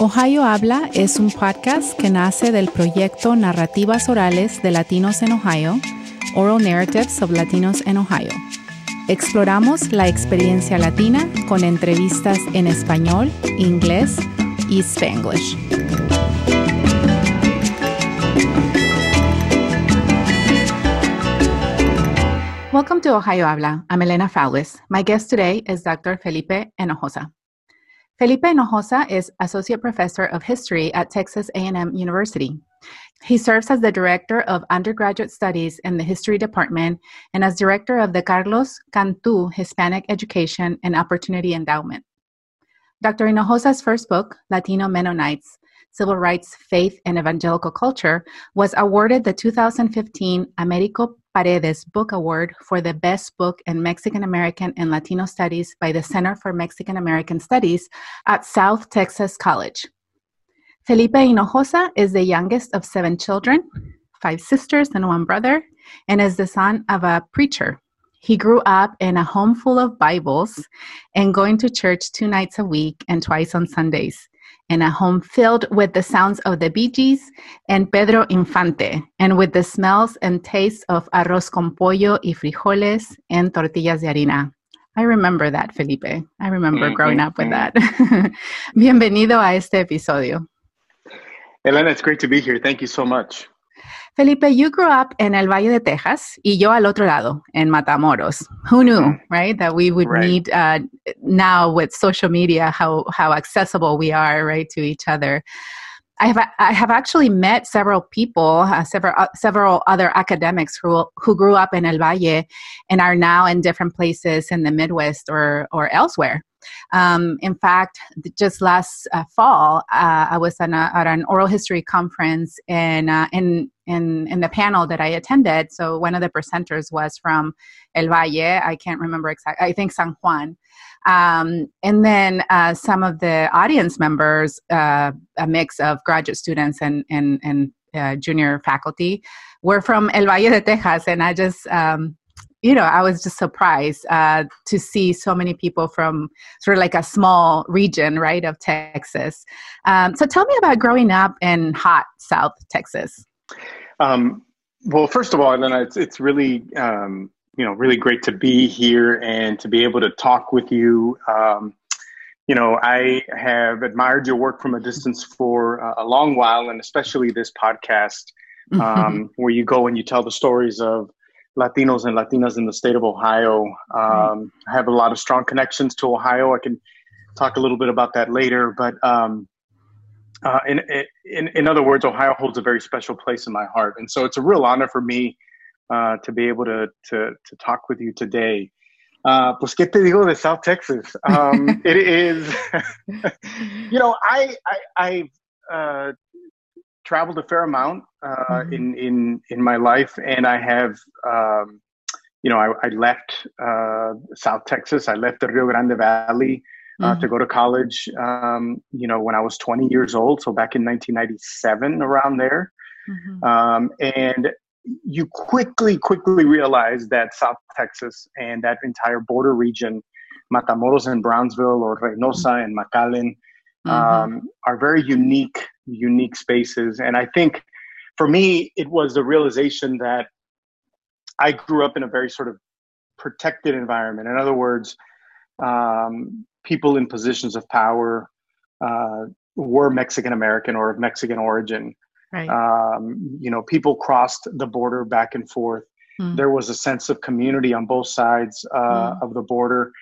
Ohio Habla es un podcast que nace del proyecto Narrativas Orales de Latinos en Ohio, Oral Narratives of Latinos in Ohio. Exploramos la experiencia latina con entrevistas en español, inglés y spanglish. Welcome to Ohio Habla. I'm Elena Fowlis. My guest today is Dr. Felipe Hinojosa. Felipe Hinojosa is Associate Professor of History at Texas A&M University. He serves as the Director of Undergraduate Studies in the History Department and as Director of the Carlos Cantu Hispanic Education and Opportunity Endowment. Dr. Hinojosa's first book, Latino Mennonites, Civil Rights, Faith, and Evangelical Culture, was awarded the 2015 Americo Paredes Book Award for the Best Book in Mexican American and Latino Studies by the Center for Mexican American Studies at South Texas College. Felipe Hinojosa is the youngest of seven children, five sisters and one brother, and is the son of a preacher. He grew up in a home full of Bibles and going to church two nights a week and twice on Sundays in a home filled with the sounds of the Bee Gees and Pedro Infante, and with the smells and tastes of arroz con pollo y frijoles and tortillas de harina. I remember that, Felipe. I remember mm-hmm. growing up with that. Bienvenido a este episodio. Elena, it's great to be here. Thank you so much. Felipe, you grew up in El Valle de Texas y yo al otro lado, en Matamoros. Who knew, mm-hmm. right, that we would right. meet uh, now with social media, how, how accessible we are, right, to each other. I have I have actually met several people, uh, several uh, several other academics who who grew up in El Valle and are now in different places in the Midwest or or elsewhere. Um, in fact, just last uh, fall, uh, I was a, at an oral history conference, and uh, in in in the panel that I attended, so one of the presenters was from El Valle. I can't remember exactly. I think San Juan. Um, and then uh, some of the audience members, uh, a mix of graduate students and and and uh, junior faculty, were from El Valle de Texas, and I just um, you know, I was just surprised uh, to see so many people from sort of like a small region, right, of Texas. Um, so tell me about growing up in hot South Texas. Um, well, first of all, Elena, it's, it's really, um, you know, really great to be here and to be able to talk with you. Um, you know, I have admired your work from a distance for a long while, and especially this podcast mm-hmm. um, where you go and you tell the stories of Latinos and Latinas in the state of Ohio. Um, I have a lot of strong connections to Ohio. I can talk a little bit about that later, but um, uh, in, in, in other words, Ohio holds a very special place in my heart, and so it's a real honor for me uh, to be able to, to to talk with you today. Uh, pues qué te digo de South Texas? Um, it is, you know, I I, I uh, traveled a fair amount uh, mm-hmm. in in in my life, and I have. Um, you know, I, I left uh, South Texas. I left the Rio Grande Valley uh, mm-hmm. to go to college. Um, you know, when I was 20 years old, so back in 1997, around there. Mm-hmm. Um, and you quickly, quickly realize that South Texas and that entire border region, Matamoros and Brownsville, or Reynosa mm-hmm. and McAllen, mm-hmm. um, are very unique unique spaces. And I think for me, it was the realization that I grew up in a very sort of protected environment. In other words, um, people in positions of power uh, were Mexican American or of Mexican origin. Right. Um, you know, people crossed the border back and forth. Mm. There was a sense of community on both sides uh, mm. of the border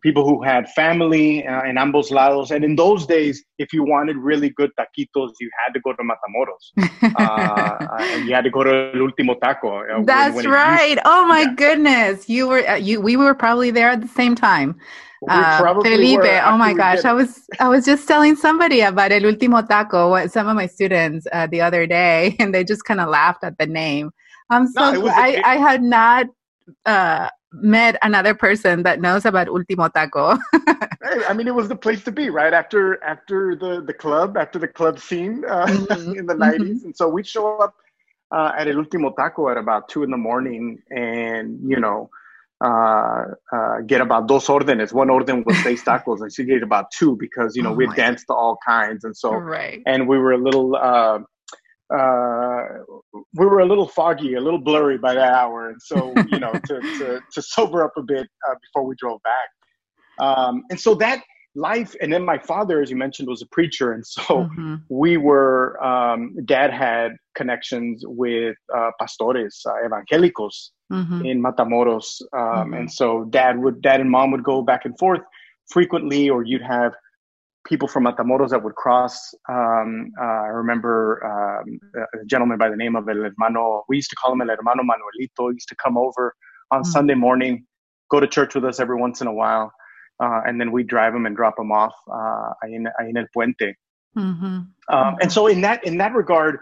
people who had family uh, in ambos lados. And in those days, if you wanted really good taquitos, you had to go to Matamoros. uh, uh and you had to go to El Último Taco. Uh, That's when, when right. Used, oh my yeah. goodness. You were, uh, you, we were probably there at the same time. Uh, Felipe, oh my gosh, I was I was just telling somebody about El Último Taco, what some of my students uh, the other day, and they just kind of laughed at the name. I'm so no, I, I had not uh, met another person that knows about Último Taco. I mean, it was the place to be, right? After after the the club, after the club scene uh, mm-hmm. in the 90s. Mm-hmm. And so we'd show up uh, at El Último Taco at about two in the morning and, you know, uh, uh, get about dos órdenes. One orden was seis tacos, and she get about two because you know oh we danced to all kinds, and so right. and we were a little uh, uh, we were a little foggy, a little blurry by that hour, and so you know to, to to sober up a bit uh, before we drove back, um, and so that life and then my father as you mentioned was a preacher and so mm-hmm. we were um, dad had connections with uh, pastores uh, evangelicos mm-hmm. in matamoros um, mm-hmm. and so dad would dad and mom would go back and forth frequently or you'd have people from matamoros that would cross um, uh, i remember um, a gentleman by the name of el hermano we used to call him el hermano manuelito he used to come over on mm-hmm. sunday morning go to church with us every once in a while uh, and then we drive him and drop him off uh, in, in El Puente. Mm-hmm. Um, mm-hmm. And so, in that in that regard,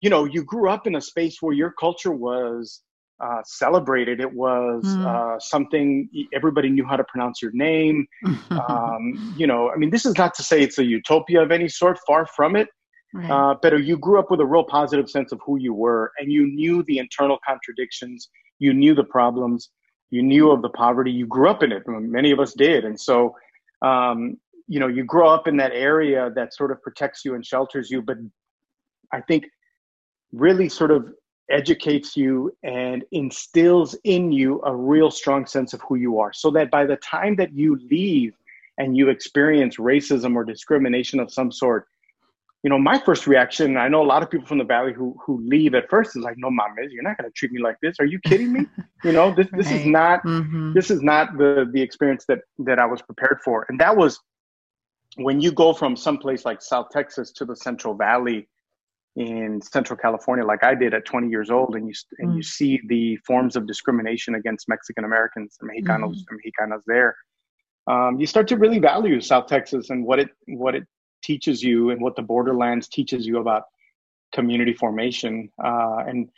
you know, you grew up in a space where your culture was uh, celebrated. It was mm. uh, something everybody knew how to pronounce your name. um, you know, I mean, this is not to say it's a utopia of any sort. Far from it. Right. Uh, but you grew up with a real positive sense of who you were, and you knew the internal contradictions. You knew the problems, you knew of the poverty you grew up in it many of us did and so um, you know you grow up in that area that sort of protects you and shelters you but i think really sort of educates you and instills in you a real strong sense of who you are so that by the time that you leave and you experience racism or discrimination of some sort you know, my first reaction, I know a lot of people from the valley who who leave at first is like, no, mames, you're not going to treat me like this. Are you kidding me? you know, this this right. is not mm-hmm. this is not the the experience that that I was prepared for, and that was when you go from some place like South Texas to the Central Valley in Central California, like I did at 20 years old, and you and you mm. see the forms of discrimination against Mexican Americans and Mexicanos mm-hmm. and Mexicanas there. Um, you start to really value South Texas and what it what it teaches you and what the borderlands teaches you about community formation. Uh, and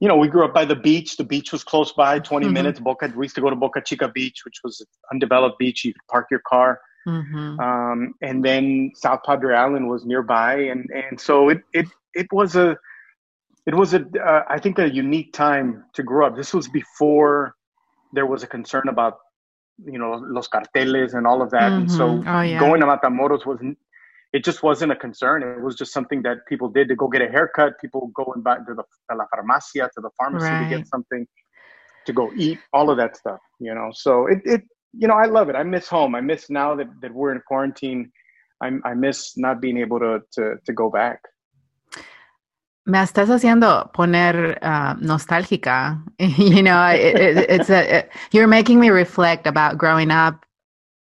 you know, we grew up by the beach. The beach was close by, 20 mm-hmm. minutes. Boca, we used to go to Boca Chica Beach, which was an undeveloped beach. You could park your car. Mm-hmm. Um, and then South Padre Island was nearby. And, and so it, it, it was a, it was a, uh, I think a unique time to grow up. This was before there was a concern about, you know, los carteles and all of that. Mm-hmm. And so mm-hmm. oh, yeah. going to Matamoros was it just wasn't a concern. It was just something that people did to go get a haircut. People going back to the to la farmacia, to the pharmacy right. to get something, to go eat, all of that stuff, you know. So it, it, you know, I love it. I miss home. I miss now that, that we're in quarantine. I, I miss not being able to, to, to go back. Me estás haciendo poner uh, nostálgica. you know, it, it, it's a, it, you're making me reflect about growing up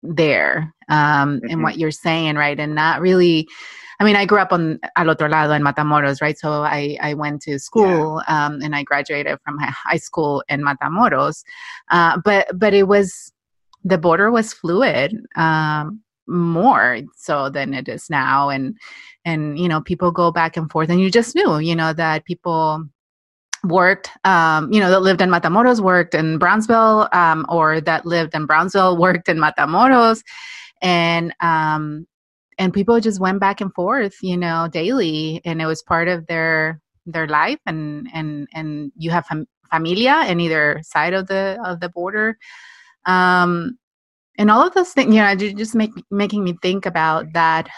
there um, mm-hmm. and what you're saying, right? And not really. I mean, I grew up on al otro lado in Matamoros, right? So I, I went to school yeah. um, and I graduated from high school in Matamoros. Uh, but but it was the border was fluid um, more so than it is now, and and you know people go back and forth, and you just knew, you know, that people worked, um, you know, that lived in Matamoros worked in Brownsville, um, or that lived in Brownsville worked in Matamoros, and um, and people just went back and forth, you know, daily, and it was part of their their life, and and and you have fam- familia in either side of the of the border. Um, and all of those things, you know, just make making me think about that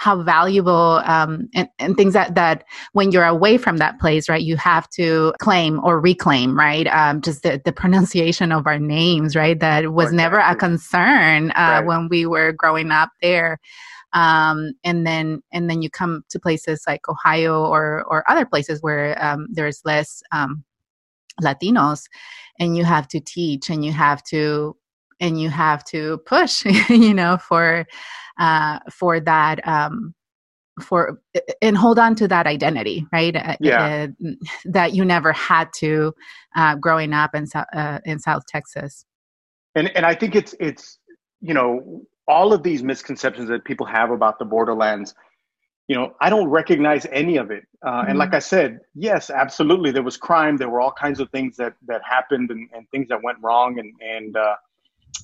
how valuable um, and, and things that that when you're away from that place right you have to claim or reclaim right um, just the, the pronunciation of our names right that was exactly. never a concern uh, right. when we were growing up there um, and then and then you come to places like ohio or or other places where um, there's less um, latinos and you have to teach and you have to and you have to push you know for uh, for that um, for and hold on to that identity right uh, yeah. Uh, that you never had to uh, growing up in, uh, in south texas and and i think it's it's you know all of these misconceptions that people have about the borderlands you know i don't recognize any of it uh, mm-hmm. and like i said yes absolutely there was crime there were all kinds of things that that happened and, and things that went wrong and and uh,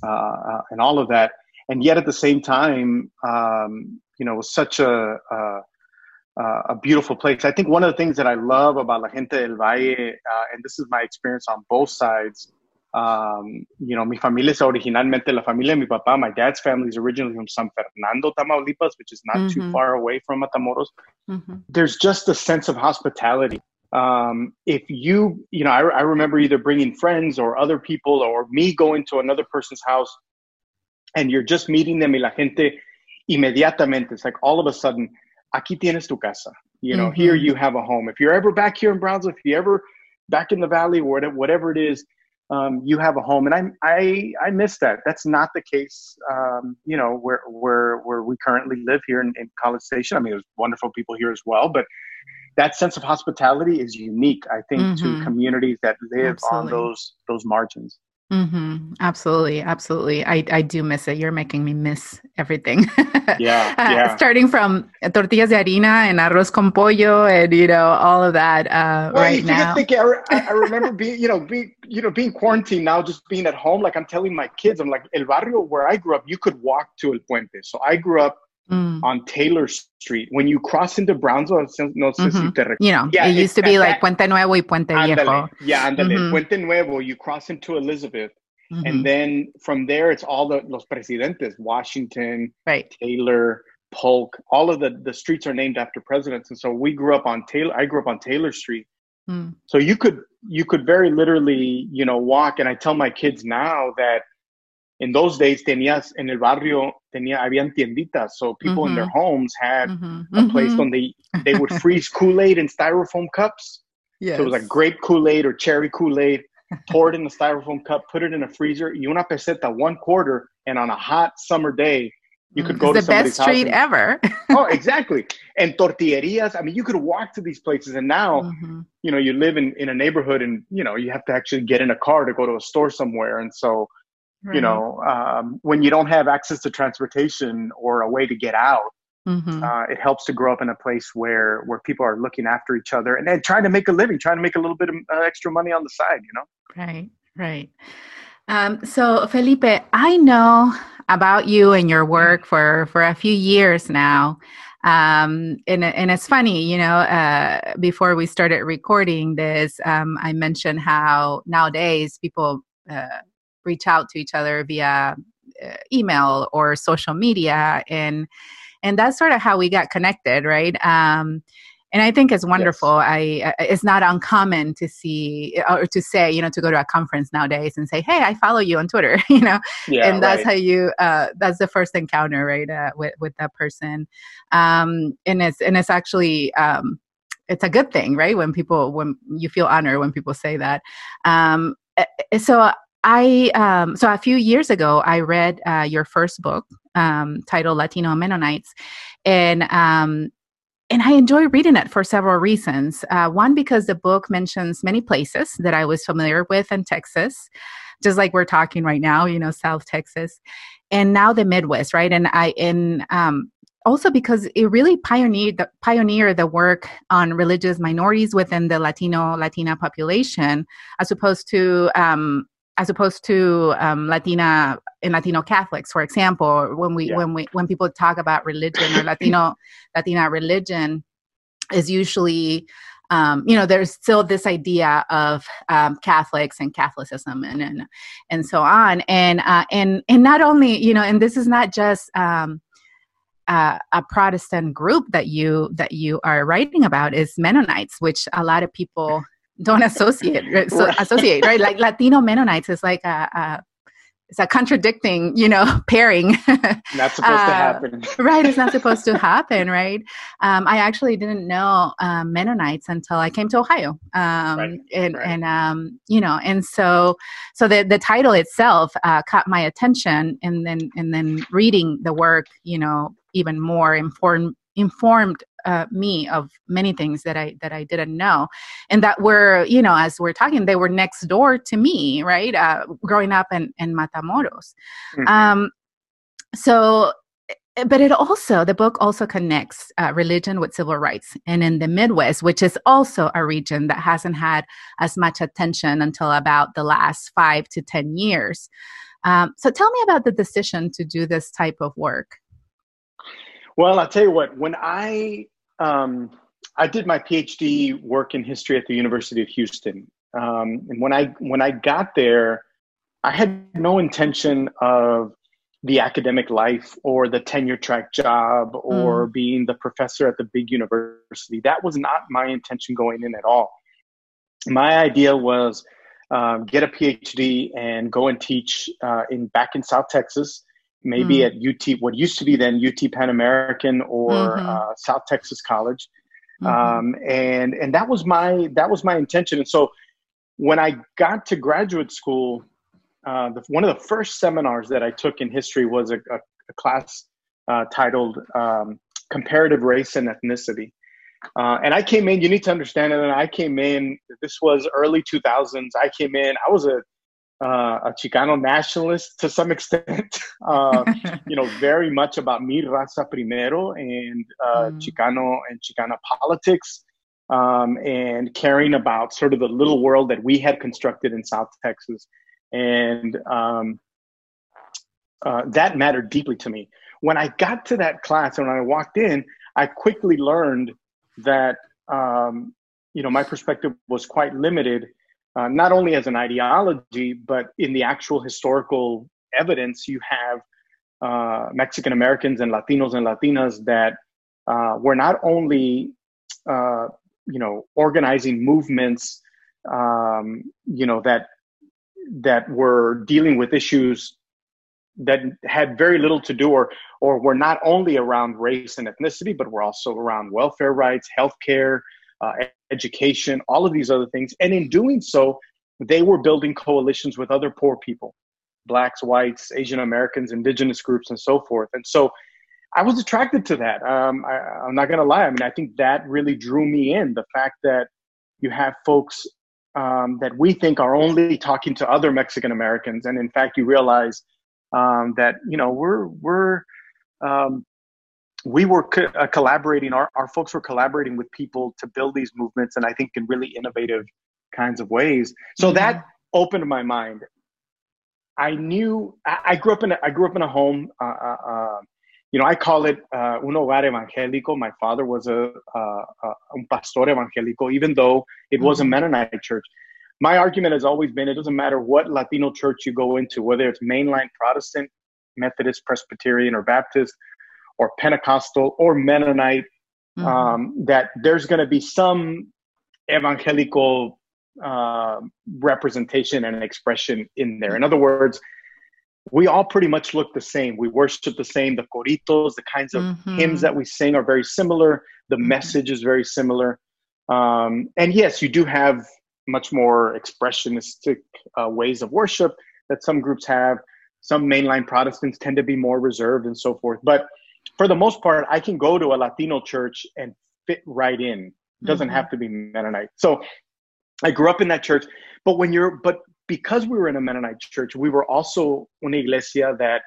uh, and all of that and yet at the same time, um, you know, such a, a, a beautiful place. I think one of the things that I love about La Gente del Valle, uh, and this is my experience on both sides, Um, you know, mi familia es originalmente la familia de mi papá. My dad's family is originally from San Fernando, Tamaulipas, which is not mm-hmm. too far away from Matamoros. Mm-hmm. There's just a sense of hospitality. Um, if you, you know, I, I remember either bringing friends or other people or me going to another person's house and you're just meeting them y la gente inmediatamente, it's like all of a sudden, aquí tienes tu casa. You know, mm-hmm. here you have a home. If you're ever back here in Brownsville, if you ever back in the valley, or whatever it is, um, you have a home. And I, I, I miss that. That's not the case, um, you know, where, where, where we currently live here in, in College Station. I mean, there's wonderful people here as well, but that sense of hospitality is unique, I think, mm-hmm. to communities that live Absolutely. on those, those margins. Mm-hmm. Absolutely, absolutely. I, I do miss it. You're making me miss everything. yeah, uh. Starting from tortillas de harina and arroz con pollo, and you know all of that. Uh, well, right now, think, I, I remember being, you know, being, you know, being quarantined now, just being at home. Like I'm telling my kids, I'm like, El Barrio, where I grew up, you could walk to El Puente. So I grew up mm. on Taylor Street. When you cross into Brownsville, no sé mm-hmm. si te You know, yeah, it used to be like Puente Nuevo y Puente Viejo. Yeah, andale. Mm-hmm. Puente Nuevo, you cross into Elizabeth. Mm-hmm. And then from there, it's all the los presidentes, Washington, right. Taylor, Polk. All of the the streets are named after presidents, and so we grew up on Taylor. I grew up on Taylor Street. Mm. So you could you could very literally, you know, walk. And I tell my kids now that in those days tenías en el barrio tenía habían tienditas so people mm-hmm. in their homes had mm-hmm. a place mm-hmm. they they would freeze kool-aid in styrofoam cups yes. so it was like grape kool-aid or cherry kool-aid pour it in the styrofoam cup put it in a freezer y una peseta one quarter and on a hot summer day you could go it's to the best street and, ever oh exactly and tortillerias i mean you could walk to these places and now you know you live in in a neighborhood and you know you have to actually get in a car to go to a store somewhere and so Right. You know, um, when you don't have access to transportation or a way to get out, mm-hmm. uh, it helps to grow up in a place where where people are looking after each other and, then trying to make a living, trying to make a little bit of uh, extra money on the side. You know. Right. Right. Um, so Felipe, I know about you and your work for for a few years now. Um, and, and it's funny, you know, uh, before we started recording this, um, I mentioned how nowadays people uh, reach out to each other via uh, email or social media and and that's sort of how we got connected right? Um, and i think it's wonderful. Yes. i it's not uncommon to see or to say you know to go to a conference nowadays and say hey i follow you on twitter you know? Yeah, and that's right. how you uh, that's the first encounter right uh, with with that person. Um, and it's and it's actually um, it's a good thing right when people when you feel honored when people say that. Um, eh, eh, so I um, so a few years ago I read uh, your first book um, titled Latino Mennonites, and um, and I enjoy reading it for several reasons. Uh, one because the book mentions many places that I was familiar with in Texas, just like we're talking right now, you know, South Texas, and now the Midwest, right? And I and um, also because it really pioneered the, pioneered the work on religious minorities within the Latino Latina population, as opposed to um, as opposed to um, Latina and Latino Catholics, for example, when we yeah. when we when people talk about religion or Latino Latina religion, is usually um, you know there's still this idea of um, Catholics and Catholicism and and and so on, and uh, and and not only you know, and this is not just um, uh, a Protestant group that you that you are writing about is Mennonites, which a lot of people don't associate so right. associate right like latino mennonites is like a, a it's a contradicting you know pairing not supposed uh, to happen right it's not supposed to happen right um, i actually didn't know um, mennonites until i came to ohio um, right. and, right. and um, you know and so so the, the title itself uh, caught my attention and then and then reading the work you know even more informed informed uh, me of many things that I that I didn't know, and that were you know as we're talking, they were next door to me, right? Uh, growing up in in Matamoros, mm-hmm. um, so. But it also, the book also connects uh, religion with civil rights. And in the Midwest, which is also a region that hasn't had as much attention until about the last five to 10 years. Um, so tell me about the decision to do this type of work. Well, I'll tell you what, when I um, I did my PhD work in history at the University of Houston, um, and when I when I got there, I had no intention of the academic life or the tenure track job or mm. being the professor at the big university. That was not my intention going in at all. My idea was um, get a PhD and go and teach uh, in back in South Texas, maybe mm. at UT, what used to be then UT Pan American or mm-hmm. uh, South Texas College, mm-hmm. um, and and that was my that was my intention. And so when I got to graduate school, uh, the, one of the first seminars that I took in history was a, a, a class uh, titled um, "Comparative Race and Ethnicity." Uh, and I came in, you need to understand it. And I came in, this was early 2000s. I came in, I was a, uh, a Chicano nationalist to some extent, uh, you know, very much about mi raza primero and uh, mm. Chicano and Chicana politics, um, and caring about sort of the little world that we had constructed in South Texas. And um, uh, that mattered deeply to me. When I got to that class and when I walked in, I quickly learned that um, you know my perspective was quite limited, uh, not only as an ideology but in the actual historical evidence. You have uh, Mexican Americans and Latinos and Latinas that uh, were not only uh, you know organizing movements, um, you know that that were dealing with issues that had very little to do or or were not only around race and ethnicity but were also around welfare rights healthcare uh, education all of these other things. And in doing so they were building coalitions with other poor people blacks whites asian americans indigenous groups and so forth. And so i was attracted to that. Um, I, i'm not going to lie. I mean i think that really drew me in the fact that you have folks um, that we think are only talking to other mexican americans. And in fact you realize um, that you know we're we're um, we were co- uh, collaborating our, our folks were collaborating with people to build these movements and i think in really innovative kinds of ways so mm-hmm. that opened my mind i knew i, I grew up in a, i grew up in a home uh, uh, uh you know i call it uh, un hogar evangélico my father was a, uh, un pastor evangélico even though it was a mm-hmm. mennonite church my argument has always been it doesn't matter what Latino church you go into, whether it's mainline Protestant, Methodist, Presbyterian, or Baptist, or Pentecostal, or Mennonite, mm-hmm. um, that there's going to be some evangelical uh, representation and expression in there. In other words, we all pretty much look the same. We worship the same. The coritos, the kinds of mm-hmm. hymns that we sing are very similar. The mm-hmm. message is very similar. Um, and yes, you do have much more expressionistic uh, ways of worship that some groups have. Some mainline Protestants tend to be more reserved and so forth. But for the most part, I can go to a Latino church and fit right in. It doesn't mm-hmm. have to be Mennonite. So I grew up in that church. But when you're, but because we were in a Mennonite church, we were also una iglesia that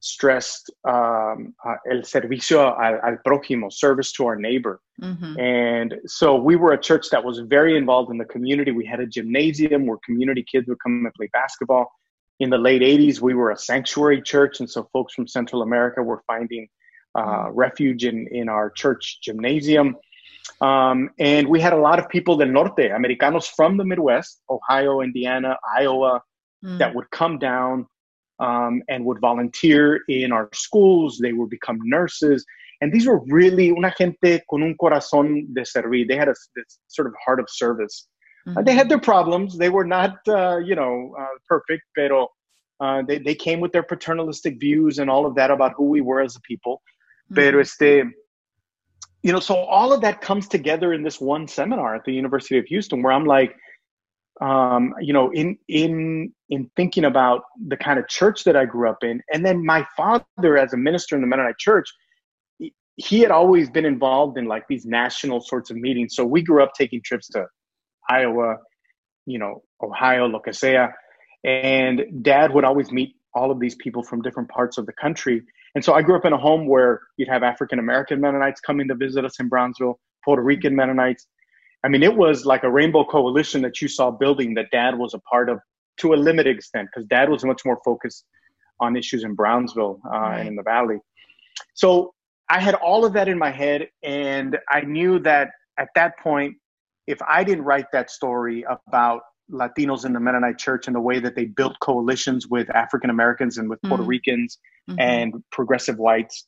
stressed um, uh, el servicio al, al, prójimo, service to our neighbor. Mm-hmm. And so we were a church that was very involved in the community. We had a gymnasium where community kids would come and play basketball. In the late 80s, we were a sanctuary church. And so folks from Central America were finding uh, mm-hmm. refuge in, in our church gymnasium. Um, and we had a lot of people del norte, Americanos from the Midwest, Ohio, Indiana, Iowa, mm. that would come down um, and would volunteer in our schools. They would become nurses. And these were really una gente con un corazón de servir. They had a this sort of heart of service. Mm-hmm. Uh, they had their problems. They were not, uh, you know, uh, perfect, pero uh, they, they came with their paternalistic views and all of that about who we were as a people. Mm-hmm. Pero este, you know, so all of that comes together in this one seminar at the University of Houston where I'm like, um, you know, in in in thinking about the kind of church that I grew up in, and then my father, as a minister in the Mennonite Church, he had always been involved in like these national sorts of meetings. So we grew up taking trips to Iowa, you know, Ohio, lo que sea, and Dad would always meet all of these people from different parts of the country. And so I grew up in a home where you'd have African American Mennonites coming to visit us in Brownsville, Puerto Rican Mennonites, I mean, it was like a rainbow coalition that you saw building that dad was a part of to a limited extent because dad was much more focused on issues in Brownsville uh, right. and in the valley. So I had all of that in my head, and I knew that at that point, if I didn't write that story about Latinos in the Mennonite Church and the way that they built coalitions with African Americans and with Puerto mm-hmm. Ricans mm-hmm. and progressive whites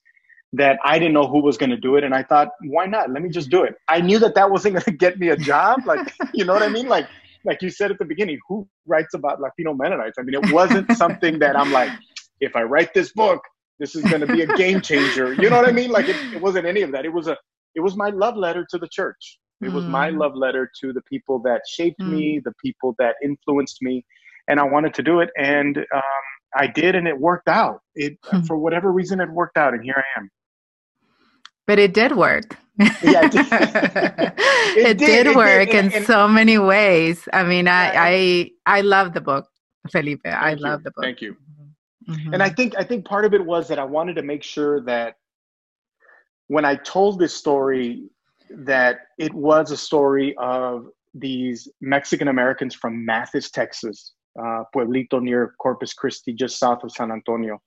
that I didn't know who was going to do it. And I thought, why not? Let me just do it. I knew that that wasn't going to get me a job. Like, you know what I mean? Like, like you said at the beginning, who writes about Latino Mennonites? I mean, it wasn't something that I'm like, if I write this book, this is going to be a game changer. You know what I mean? Like, it, it wasn't any of that. It was a, it was my love letter to the church. It was my mm. love letter to the people that shaped mm. me, the people that influenced me, and I wanted to do it. And um, I did, and it worked out. It hmm. for whatever reason, it worked out, and here I am. But it did work. yeah, it did, it it did, did work did. in and, so many ways. I mean, I, I I love the book, Felipe. I love the book. Thank you. Mm-hmm. And I think I think part of it was that I wanted to make sure that when I told this story, that it was a story of these Mexican Americans from Mathis, Texas, uh, Pueblito near Corpus Christi, just south of San Antonio,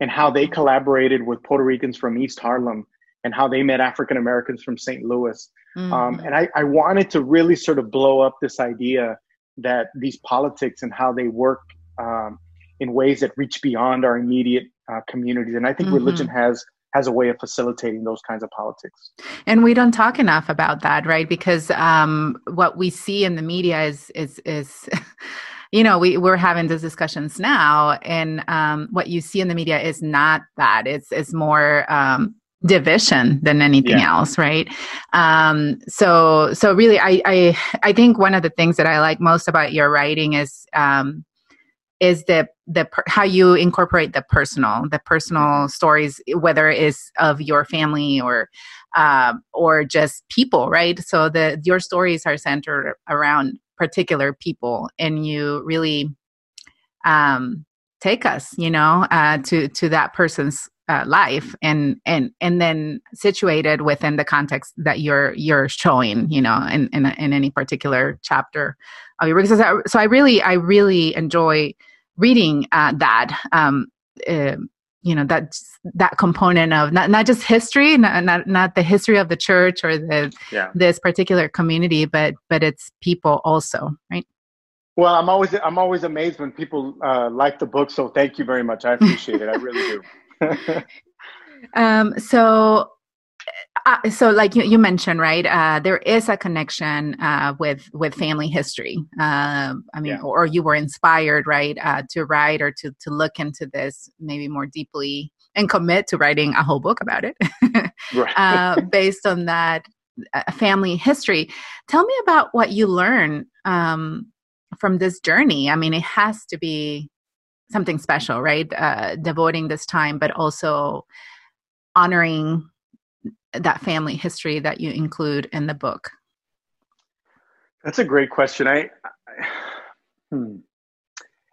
and how they collaborated with Puerto Ricans from East Harlem and how they met African Americans from St. Louis. Mm-hmm. Um, and I, I wanted to really sort of blow up this idea that these politics and how they work um, in ways that reach beyond our immediate uh, communities. And I think mm-hmm. religion has has a way of facilitating those kinds of politics. And we don't talk enough about that, right? Because um, what we see in the media is is is. you know, we, we're having those discussions now, and um, what you see in the media is not that. It's it's more um, division than anything yeah. else right um so so really I, I i think one of the things that i like most about your writing is um is the the how you incorporate the personal the personal stories whether it is of your family or um or just people right? So the your stories are centered around particular people and you really um take us you know uh to to that person's uh, life and and and then situated within the context that you're you're showing you know in in, in any particular chapter of your book. So I really I really enjoy reading uh, that um, uh, you know that that component of not, not just history not, not not the history of the church or the yeah. this particular community but but it's people also right? Well i'm always i'm always amazed when people uh, like the book so thank you very much. I appreciate it. I really do. Um, so uh, so like you, you mentioned right uh, there is a connection uh, with with family history uh, i mean yeah. or you were inspired right uh, to write or to to look into this maybe more deeply and commit to writing a whole book about it right. Uh, based on that family history tell me about what you learned um, from this journey i mean it has to be something special, right? Uh, devoting this time, but also honoring that family history that you include in the book. That's a great question. I, I hmm.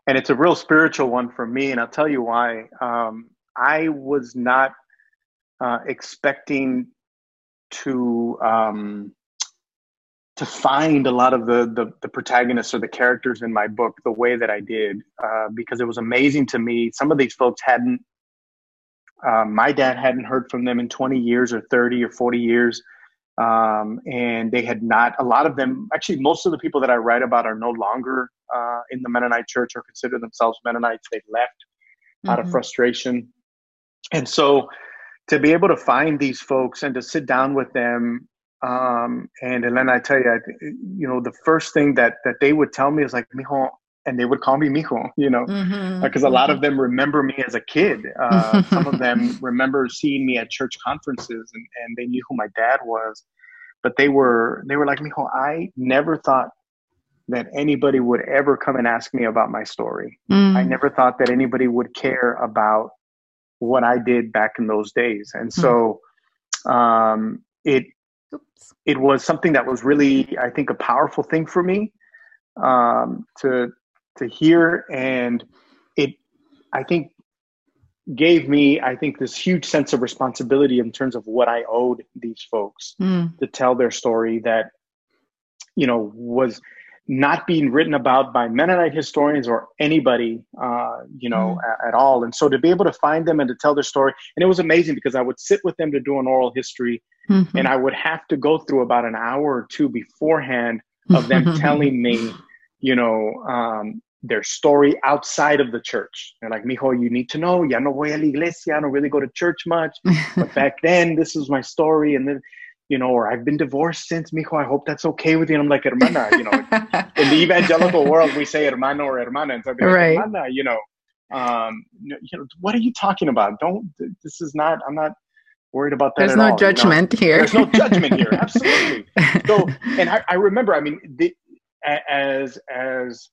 and it's a real spiritual one for me, and I'll tell you why. Um, I was not uh, expecting to um, to find a lot of the, the, the protagonists or the characters in my book the way that I did uh, because it was amazing to me. Some of these folks hadn't. Uh, my dad hadn't heard from them in 20 years or 30 or 40 years. Um, and they had not, a lot of them, actually, most of the people that I write about are no longer uh, in the Mennonite church or consider themselves Mennonites. They left mm-hmm. out of mm-hmm. frustration. And so to be able to find these folks and to sit down with them um, and and then I tell you, I, you know, the first thing that that they would tell me is like, mijo, and they would call me mijo, you know, because mm-hmm. uh, a mm-hmm. lot of them remember me as a kid. Uh, some of them remember seeing me at church conferences, and, and they knew who my dad was. But they were they were like, mijo, I never thought that anybody would ever come and ask me about my story. Mm. I never thought that anybody would care about what I did back in those days, and mm. so um, it Oops. it was something that was really, I think, a powerful thing for me um, to to hear, and it, I think, gave me, I think, this huge sense of responsibility in terms of what I owed these folks mm. to tell their story that, you know, was not being written about by Mennonite historians or anybody, uh, you know, mm. at, at, all. And so to be able to find them and to tell their story, and it was amazing because I would sit with them to do an oral history, mm-hmm. and I would have to go through about an hour or two beforehand of them telling me you know, um, their story outside of the church. They're like, mijo, you need to know, ya no voy a la iglesia, I don't really go to church much. but back then, this is my story. And then, you know, or I've been divorced since, mijo, I hope that's okay with you. And I'm like, hermana, you know, in the evangelical world, we say hermano or hermana. And so like, right. hermana, you know, um, you know, what are you talking about? Don't, this is not, I'm not worried about that. There's no all, judgment you know? here. There's no judgment here. Absolutely. So, and I, I remember, I mean, the, as, as,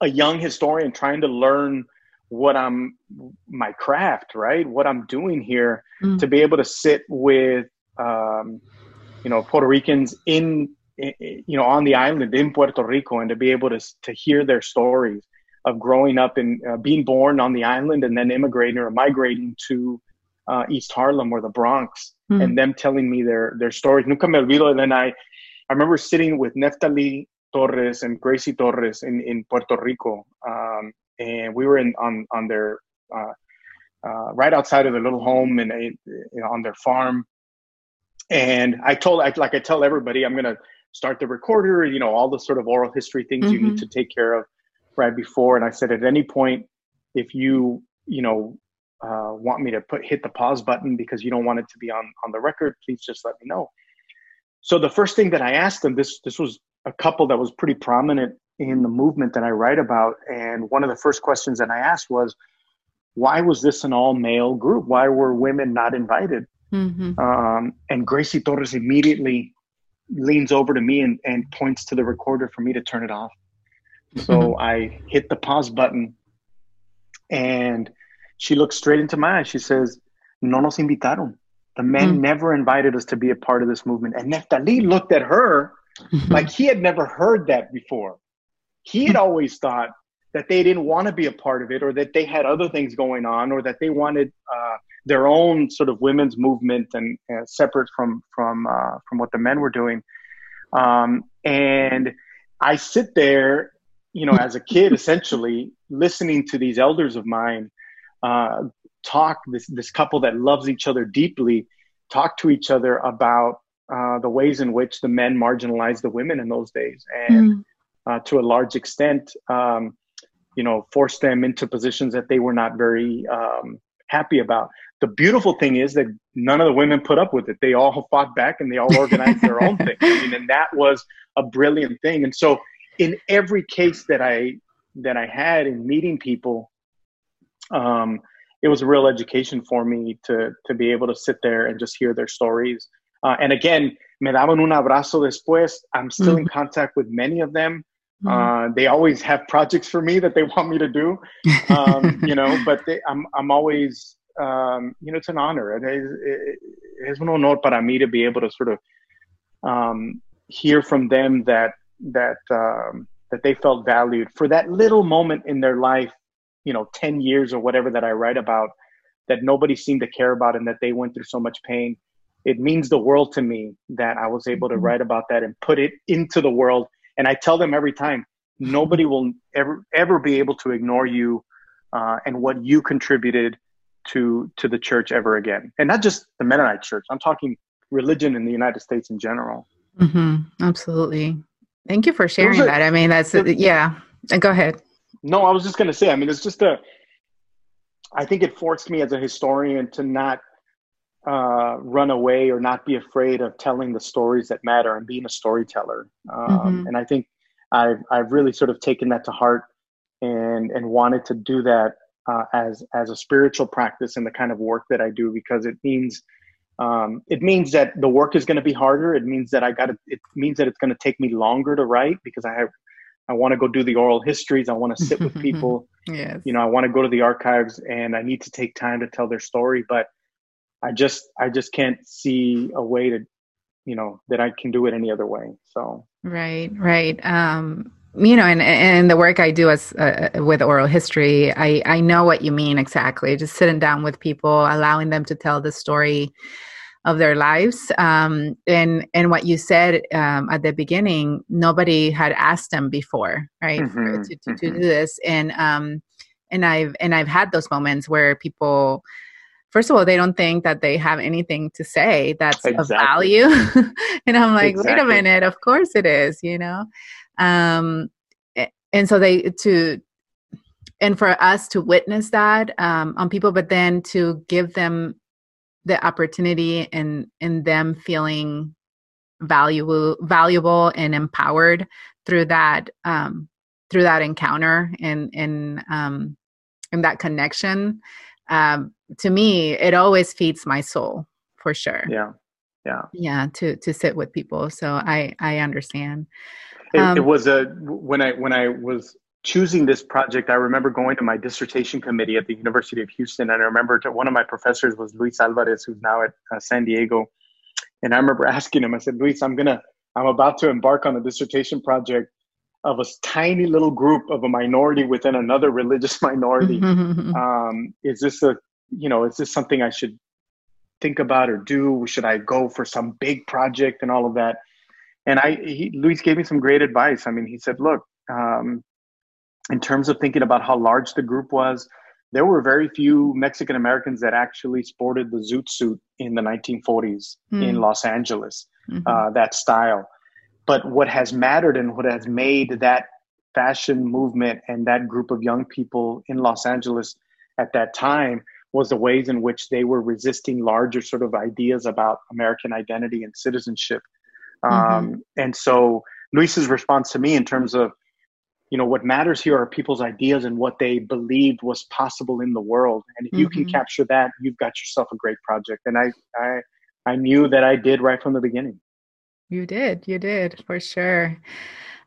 a young historian trying to learn what I'm my craft, right? What I'm doing here mm. to be able to sit with um, you know Puerto Ricans in, in, you know on the island in Puerto Rico and to be able to to hear their stories of growing up and uh, being born on the island and then immigrating or migrating to uh, East Harlem or the Bronx mm. and them telling me their their stories. Nunca me olvido. And then I I remember sitting with Neftali Torres and Gracie Torres in, in Puerto Rico. Um, and we were in on, on their, uh, uh, right outside of their little home and you know, on their farm. And I told, I, like I tell everybody, I'm going to start the recorder, you know, all the sort of oral history things mm-hmm. you need mm-hmm. to take care of right before. And I said, at any point, if you, you know, uh, want me to put hit the pause button because you don't want it to be on on the record, please just let me know. So the first thing that I asked them, this this was a couple that was pretty prominent in the movement that I write about. And one of the first questions that I asked was, why was this an all male group? Why were women not invited? Mm-hmm. Um, and Gracie Torres immediately leans over to me and, and points to the recorder for me to turn it off. So mm-hmm. I hit the pause button and she looks straight into my eyes. She says, No nos invitaron. The men mm-hmm. never invited us to be a part of this movement. And Neftali looked at her Mm-hmm. like he had never heard that before. He had always thought that they didn't want to be a part of it or that they had other things going on or that they wanted uh, their own sort of women's movement and uh, separate from from uh, from what the men were doing. Um, and I sit there, you know, as a kid, essentially listening to these elders of mine uh, talk. This this couple that loves each other deeply talk to each other about uh, the ways in which the men marginalized the women in those days, and mm. uh, to a large extent, um, you know, forced them into positions that they were not very um, happy about. The beautiful thing is that none of the women put up with it. They all fought back and they all organized their own thing. I mean, and that was a brilliant thing. And so, in every case that I that I had in meeting people, um, it was a real education for me to to be able to sit there and just hear their stories uh, and again, me daban un abrazo después. I'm still mm-hmm. in contact with many of them. Mm-hmm. Uh, they always have projects for me that they want me to do, um, you know. But they, I'm I'm always, um, you know, it's an honor. It is, it, es un honor para mí to be able to sort of um, hear from them that that um, that they felt valued for that little moment in their life, you know, ten years or whatever that I write about, that nobody seemed to care about, and that they went through so much pain it means the world to me that I was able to mm-hmm. write about that and put it into the world. And I tell them every time, nobody will ever ever be able to ignore you uh, and what you contributed to to the church ever again. And not just the Mennonite Church. I'm talking religion in the United States in general. Mm-hmm. Absolutely. Thank you for sharing a, that. I mean, that's it, yeah. Uh, go ahead. No, I was just going to say. I mean, it's just a. I think it forced me as a historian to not uh, run away or not be afraid of telling the stories that matter and being a storyteller. Um, mm-hmm. And I think I've I've really sort of taken that to heart and and wanted to do that uh, as as a spiritual practice in the kind of work that I do because it means um, it means that the work is going to be harder. It means that I got it means that it's going to take me longer to write because I have I want to go do the oral histories. I want to sit with people. yes. You know, I want to go to the archives and I need to take time to tell their story. But I just I just can't see a way to you know that I can do it any other way. So right, right. Um, you know, and and the work I do as uh, uh, with oral history, I I know what you mean exactly. Just sitting down with people, allowing them to tell the story of their lives. Um, and and what you said um, at the beginning, nobody had asked them before, right, mm-hmm, to, to, mm-hmm. to, do this. And um, and I've and I've had those moments where people first of all, they don't think that they have anything to say that's exactly. of value. and I'm like, exactly. wait a minute, of course it is, you know? Um, and so they to and for us to witness that um, on people but then to give them the opportunity and in them feeling valuable valuable and empowered through that um, through that encounter and and um, and that connection um, to me it always feeds my soul for sure. Yeah. Yeah. Yeah to to sit with people. So i i understand. It, um, it was a when i when i was choosing this project i remember going to my dissertation committee at the university of houston and i remember one of my professors was luis alvarez who's now at uh, san diego. And i remember asking him i said luis i'm gonna i'm about to embark on a dissertation project of a tiny little group of a minority within another religious minority. Um, is this a you know is this something i should think about or do? Should i go for some big project and all of that? And i he, luis gave me some great advice. I mean he said look um, in terms of thinking about how large the group was there were very few mexican americans that actually sported the zoot suit in the 1940s mm. in los angeles mm-hmm. uh, that style but what has mattered and what has made that fashion movement and that group of young people in Los Angeles at that time was the ways in which they were resisting larger sort of ideas about American identity and citizenship. Mm-hmm. Um, and so Luis's response to me in terms of, you know, what matters here are people's ideas and what they believed was possible in the world. And if mm-hmm. you can mm-hmm. capture that, you've got yourself a great project. And I, I, I knew that I did right from the beginning. You did, you did for sure.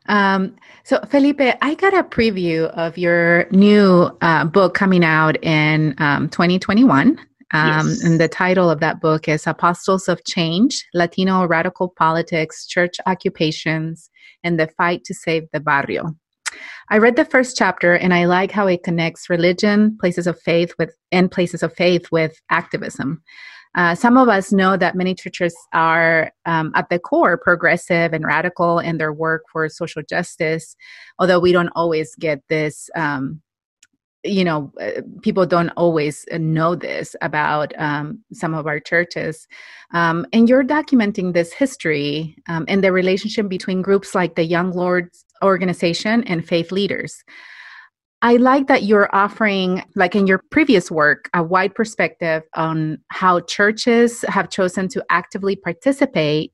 Um, so, Felipe, I got a preview of your new uh, book coming out in um, 2021. Um, yes. And the title of that book is Apostles of Change Latino Radical Politics, Church Occupations, and the Fight to Save the Barrio. I read the first chapter and I like how it connects religion, places of faith with and places of faith with activism. Uh, some of us know that many churches are um, at the core progressive and radical in their work for social justice, although we don't always get this. Um, you know, uh, people don't always know this about um, some of our churches. Um, and you're documenting this history um, and the relationship between groups like the Young Lords organization and faith leaders. I like that you're offering, like in your previous work, a wide perspective on how churches have chosen to actively participate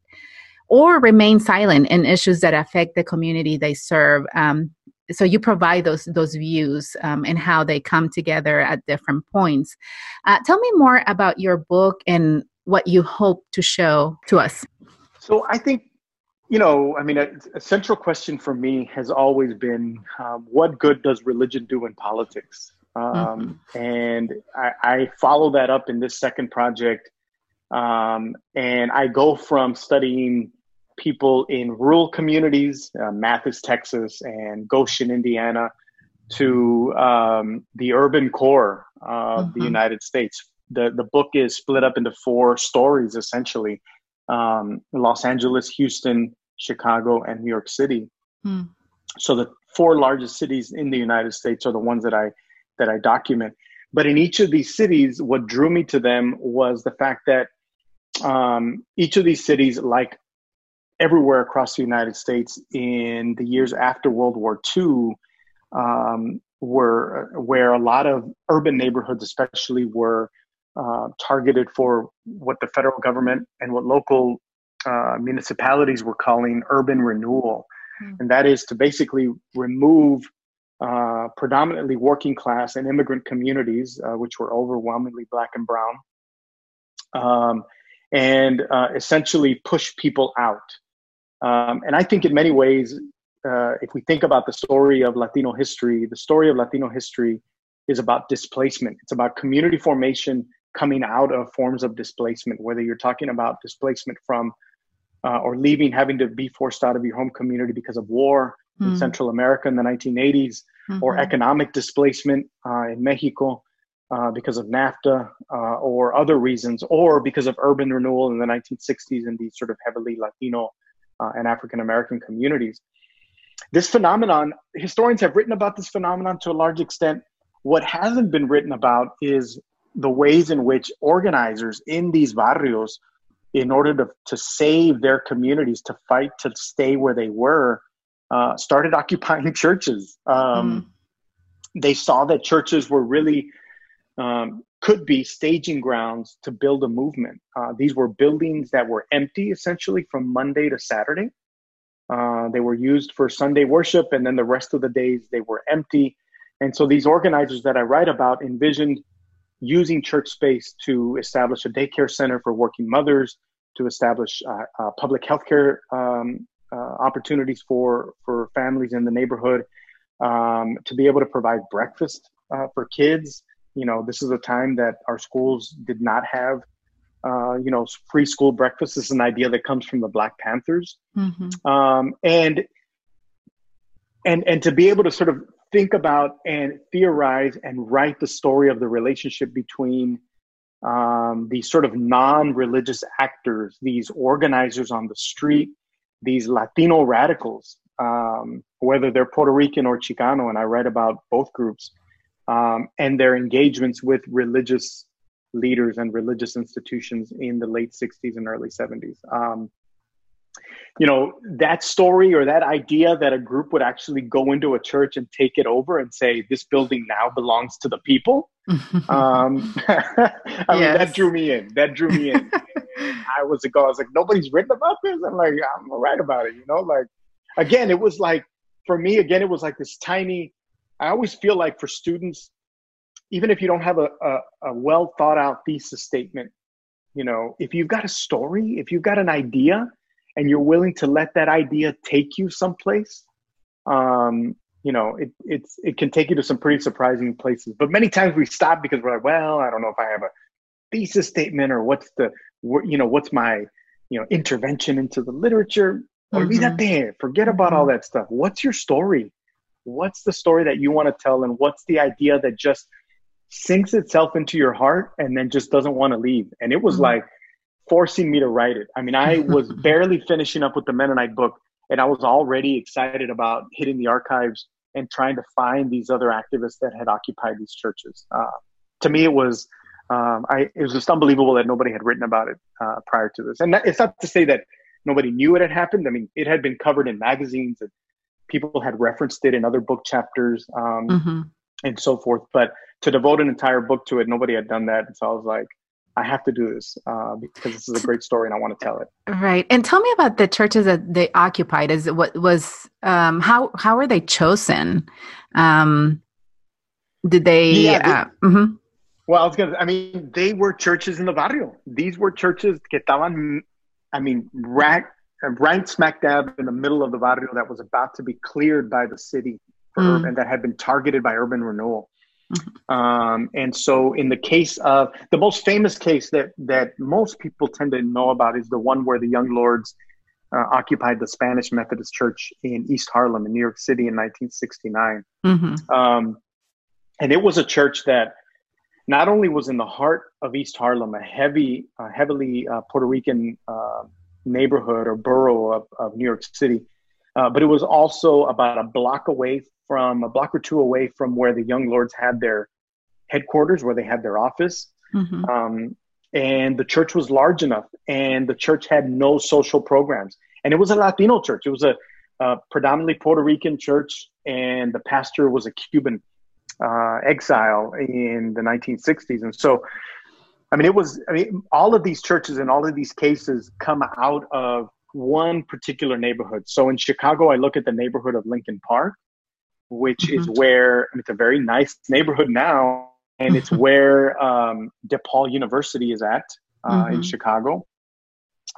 or remain silent in issues that affect the community they serve. Um, so you provide those those views um, and how they come together at different points. Uh, tell me more about your book and what you hope to show to us. So I think you know, I mean, a, a, central question for me has always been um, what good does religion do in politics? Um, mm-hmm. And I, I, follow that up in this second project. Um, and I go from studying people in rural communities, uh, Mathis, Texas, and Goshen, Indiana, to um, the urban core of mm-hmm. the United States. The, the book is split up into four stories essentially um, Los Angeles, Houston, Chicago, and New York City. Hmm. So the four largest cities in the United States are the ones that I that I document. But in each of these cities, what drew me to them was the fact that um, each of these cities, like everywhere across the United States in the years after World War II, um, were where a lot of urban neighborhoods, especially, were uh, targeted for what the federal government and what local uh, municipalities were calling urban renewal. Mm. And that is to basically remove uh, predominantly working class and immigrant communities, uh, which were overwhelmingly black and brown, um, and uh, essentially push people out. Um, and I think in many ways, uh, if we think about the story of Latino history, the story of Latino history is about displacement. It's about community formation coming out of forms of displacement, whether you're talking about displacement from uh, or leaving, having to be forced out of your home community because of war mm. in hmm. Central America in the 1980s, mm-hmm. or economic displacement uh, in Mexico uh, because of NAFTA uh, or other reasons, or because of urban renewal in the 1960s in these sort of heavily Latino uh, and African American communities. This phenomenon, historians have written about this phenomenon to a large extent. What hasn't been written about is the ways in which organizers in these barrios in order to, to save their communities, to fight to stay where they were, uh, started occupying churches. Um, mm. They saw that churches were really um, could be staging grounds to build a movement. Uh, these were buildings that were empty essentially from Monday to Saturday. Uh, they were used for Sunday worship, and then the rest of the days they were empty. And so these organizers that I write about envisioned using church space to establish a daycare center for working mothers, to establish uh, uh, public healthcare um, uh, opportunities for for families in the neighborhood, um, to be able to provide breakfast uh, for kids. You know, this is a time that our schools did not have, uh, you know, free school breakfast. This is an idea that comes from the Black Panthers, mm-hmm. um, and and and to be able to sort of think about and theorize and write the story of the relationship between um, these sort of non-religious actors, these organizers on the street, these Latino radicals, um, whether they're Puerto Rican or Chicano, and I write about both groups, um, and their engagements with religious leaders and religious institutions in the late 60s and early 70s. Um, you know that story or that idea that a group would actually go into a church and take it over and say this building now belongs to the people. Um, I mean, that drew me in. That drew me in. I was a go. I was like nobody's written about this? I'm like i'm gonna write about it you know like again it was like for me again it was like this tiny i always feel like for students even if you don't have a, a, a well thought out thesis statement you know if you've got a story if you've got an idea and you're willing to let that idea take you someplace, um, you know, it, it's, it can take you to some pretty surprising places. But many times we stop because we're like, well, I don't know if I have a thesis statement or what's the, you know, what's my, you know, intervention into the literature. Or mm-hmm. Forget about all mm-hmm. that stuff. What's your story? What's the story that you want to tell? And what's the idea that just sinks itself into your heart and then just doesn't want to leave? And it was mm-hmm. like, forcing me to write it. I mean, I was barely finishing up with the Mennonite book, and I was already excited about hitting the archives and trying to find these other activists that had occupied these churches. Uh, to me, it was um, I, it was just unbelievable that nobody had written about it uh, prior to this. And that, it's not to say that nobody knew it had happened. I mean, it had been covered in magazines and people had referenced it in other book chapters um, mm-hmm. and so forth. But to devote an entire book to it, nobody had done that. And so I was like, I have to do this uh, because this is a great story and I want to tell it. Right. And tell me about the churches that they occupied. Is what was um, how how were they chosen? Um, did they? Yeah, they uh, mm-hmm. Well, I was gonna. I mean, they were churches in the barrio. These were churches que estaban. I mean, right, right smack dab in the middle of the barrio that was about to be cleared by the city for mm. urban, that had been targeted by urban renewal. Mm-hmm. Um, and so, in the case of the most famous case that that most people tend to know about is the one where the Young Lords uh, occupied the Spanish Methodist Church in East Harlem in New York City in 1969. Mm-hmm. Um, and it was a church that not only was in the heart of East Harlem, a heavy, uh, heavily uh, Puerto Rican uh, neighborhood or borough of, of New York City, uh, but it was also about a block away from a block or two away from where the Young Lords had their headquarters, where they had their office. Mm-hmm. Um, and the church was large enough, and the church had no social programs. And it was a Latino church. It was a, a predominantly Puerto Rican church, and the pastor was a Cuban uh, exile in the 1960s. And so, I mean, it was, I mean, all of these churches and all of these cases come out of one particular neighborhood. So in Chicago, I look at the neighborhood of Lincoln Park, which mm-hmm. is where it's a very nice neighborhood now, and it's where um, DePaul University is at uh, mm-hmm. in Chicago.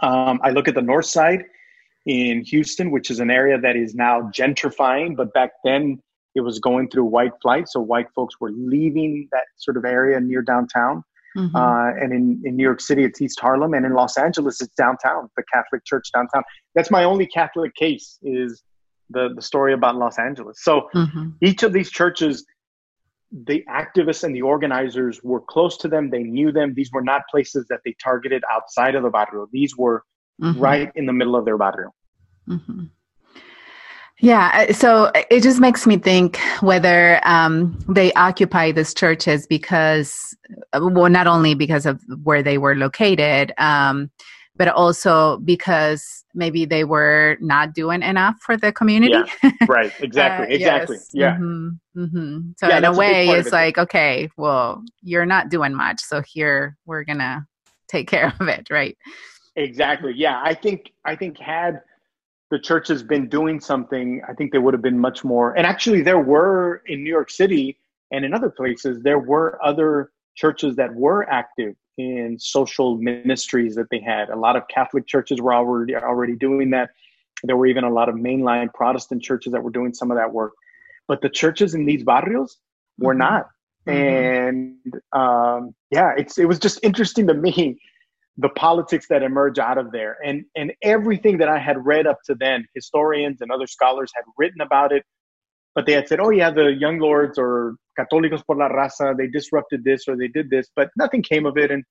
Um, I look at the north side in Houston, which is an area that is now gentrifying, but back then it was going through white flight, so white folks were leaving that sort of area near downtown. Mm-hmm. Uh, and in, in New York City, it's East Harlem, and in Los Angeles, it's downtown, the Catholic Church downtown. That's my only Catholic case is the, the story about Los Angeles. So mm-hmm. each of these churches, the activists and the organizers were close to them. They knew them. These were not places that they targeted outside of the barrio. These were mm-hmm. right in the middle of their barrio. Yeah, uh, so it just makes me think whether um, they occupy these churches because, uh, well, not only because of where they were located, um, but also because maybe they were not doing enough for the community. Yeah, right. Exactly. uh, exactly. Yes. Yeah. Mm-hmm. Mm-hmm. So yeah, in a way, a it's it. like, okay, well, you're not doing much, so here we're gonna take care of it, right? Exactly. Yeah, I think I think had the church has been doing something, I think they would have been much more. And actually, there were in New York City and in other places, there were other churches that were active in social ministries that they had. A lot of Catholic churches were already already doing that. There were even a lot of mainline Protestant churches that were doing some of that work. But the churches in these barrios were mm-hmm. not. Mm-hmm. And um, yeah, it's it was just interesting to me the politics that emerge out of there and and everything that i had read up to then historians and other scholars had written about it but they had said oh yeah the young lords or católicos por la raza they disrupted this or they did this but nothing came of it and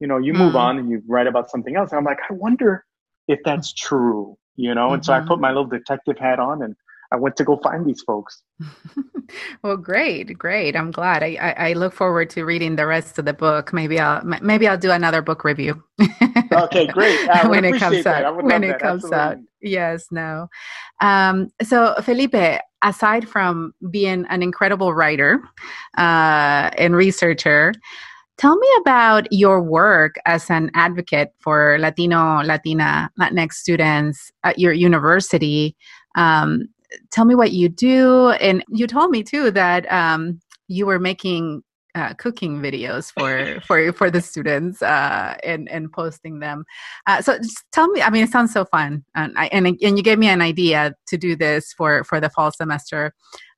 you know you move mm-hmm. on and you write about something else and i'm like i wonder if that's true you know mm-hmm. and so i put mm-hmm. my little detective hat on and I went to go find these folks. well, great, great. I'm glad. I, I, I, look forward to reading the rest of the book. Maybe I'll maybe I'll do another book review. okay, great. when it comes out, when it that. comes Absolutely. out. Yes, no. Um, so Felipe, aside from being an incredible writer uh, and researcher. Tell me about your work as an advocate for Latino, Latina, Latinx students at your university. Um, tell me what you do. And you told me too that um, you were making uh, cooking videos for for for the students uh, and and posting them. Uh, so just tell me. I mean, it sounds so fun, and I, and and you gave me an idea to do this for for the fall semester.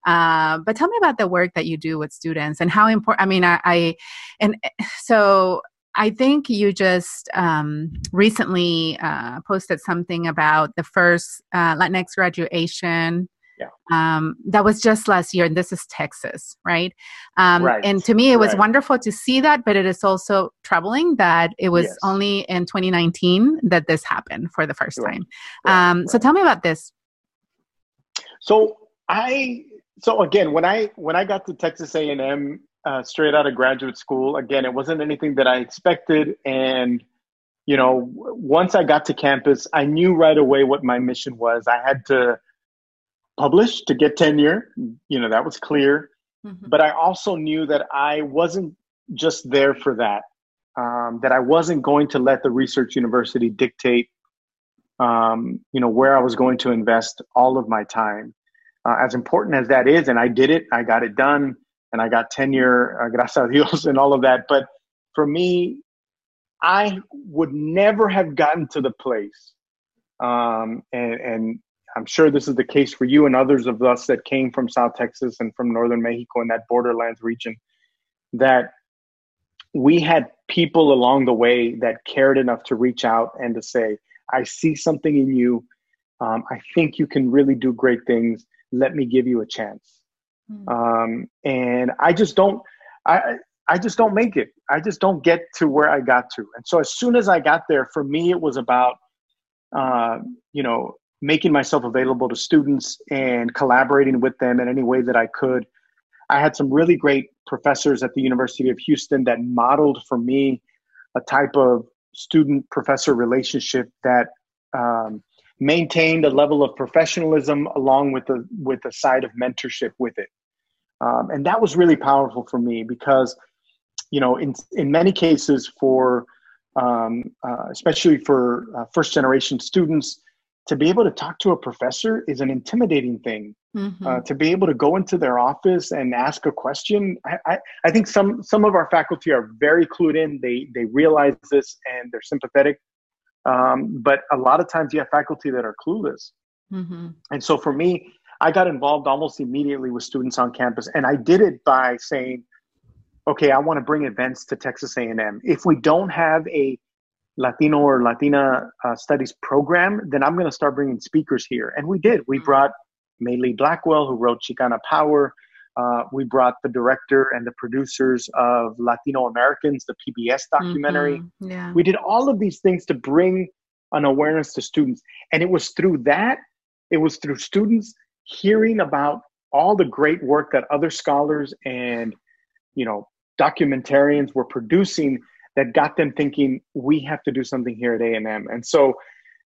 Uh, but tell me about the work that you do with students and how important. I mean, I, I and so I think you just um, recently uh, posted something about the first uh, Latinx graduation. Yeah. Um, that was just last year, and this is Texas, right? Um, right. And to me, it was right. wonderful to see that, but it is also troubling that it was yes. only in 2019 that this happened for the first right. time. Um, so tell me about this. So I, so again, when I when I got to Texas A&M, uh, straight out of graduate school. Again, it wasn't anything that I expected. And, you know, once I got to campus, I knew right away what my mission was. I had to publish to get tenure. You know, that was clear. Mm-hmm. But I also knew that I wasn't just there for that, um, that I wasn't going to let the research university dictate, um, you know, where I was going to invest all of my time. Uh, as important as that is, and I did it, I got it done and I got tenure, uh, gracias a Dios, and all of that. But for me, I would never have gotten to the place, um, and, and I'm sure this is the case for you and others of us that came from South Texas and from Northern Mexico and that borderlands region, that we had people along the way that cared enough to reach out and to say, I see something in you. Um, I think you can really do great things. Let me give you a chance. Hmm. Um, and I just don't, I, I just don't make it. I just don't get to where I got to. And so as soon as I got there, for me, it was about, uh, you know, making myself available to students and collaborating with them in any way that I could. I had some really great professors at the University of Houston that modeled for me a type of student professor relationship that um, maintained a level of professionalism along with the with a side of mentorship with it. Um, and that was really powerful for me because, you know, in, in many cases for, um, uh, especially for uh, first generation students, to be able to talk to a professor is an intimidating thing. Mm-hmm. Uh, to be able to go into their office and ask a question, I, I, I, think some some of our faculty are very clued in. They they realize this and they're sympathetic. Um, but a lot of times you have faculty that are clueless. Mm-hmm. And so for me, I got involved almost immediately with students on campus, and I did it by saying, "Okay, I want to bring events to Texas A&M. If we don't have a Latino or Latina uh, studies program, then I'm going to start bringing speakers here." And we did. We mm-hmm. brought Maylei Blackwell, who wrote Chicana Power. Uh, we brought the director and the producers of Latino Americans, the PBS documentary. Mm-hmm. Yeah. We did all of these things to bring an awareness to students. And it was through that, it was through students hearing about all the great work that other scholars and you know documentarians were producing that got them thinking we have to do something here at A&M. And so